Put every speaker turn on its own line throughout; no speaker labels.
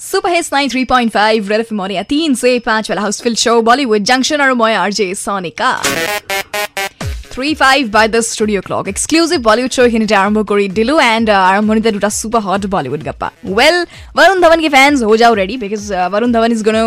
Super hits 93.5 red FM और तीन से पांच वाला हाउसफुल शो बॉलीवुड जंक्शन और मैं RJ Sonika three five by the studio' clock exclusive Bollywood show' এইখিনিতে আৰম্ভ কৰি দিলোঁ এণ্ড আৰম্ভণিতে দুটা ছুপাৰ হট বলিউড গাপ্পা ৱেল বৰুণ ধাৱন কি ফেন্স হৈ যাও ready because Varun Dhawan is gone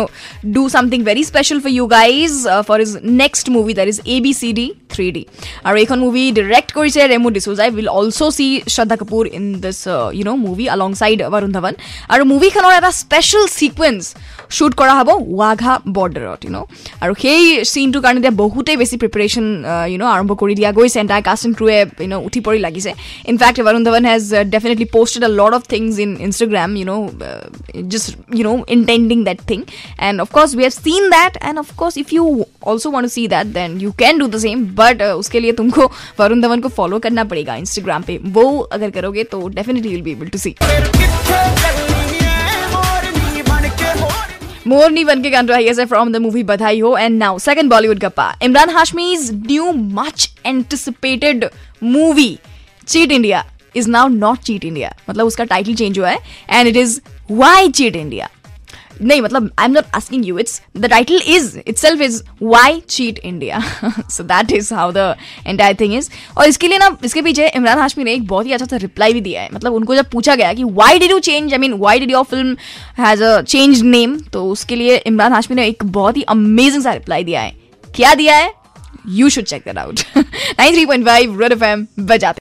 do something very special for you guys for is next movie that is A B C D three D আৰু এইখন movie direct কৰিছে Remo D'Souza will also' see Shraddha Kapoor in this you know' movie alongside Varun Dhawan আৰু মুভিখনৰ এটা special sequence shoot কৰা হ'ব Wagah বৰ্ডাৰত Yoon' আৰু সেই চিনটোৰ কাৰণে এতিয়া বহুতেই বেছি প্ৰিপেৰেশ্যন ইউন' আৰম্ভ কৰি দিয়া গৈছে এণ্টায়াৰ কাষ্ট এণ্ড ক্ৰুৱে ইউন' উঠি পৰি লাগিছে in fact Varun Dhawan has definitely posted a lot of things in Instagram you know' just you know' intending that thing and of course we have seen that and of course if you also want to see that then you can do the same but उसके लिए तुमको वरुण धवन को follow करना पड़ेगा Instagram पे वो अगर करोगे तो definitely will be able to see मोरनी बन के गान रही है फ्रॉम द मूवी बधाई हो। एंड नाउ सेकंड बॉलीवुड गप्पा। Imran Hashmi's new much anticipated movie Cheat India is now not Cheat India मतलब उसका टाइटल चेंज हुआ है। And it is why Cheat India नहीं मतलब I am not asking you it's the title is itself is why Cheat India so that is how the entire thing is और इसके लिए ना, इसके पीछे इमरान हाशमी ने एक बहुत ही अच्छा सा रिप्लाई भी दिया है। मतलब उनको जब पूछा गया कि why did you change I mean why did your film has a change name तो उसके लिए इमरान हाशमी ने एक बहुत ही अमेजिंग सा रिप्लाई दिया है। क्या दिया है? You should check that out nine three point five Red F M बजाते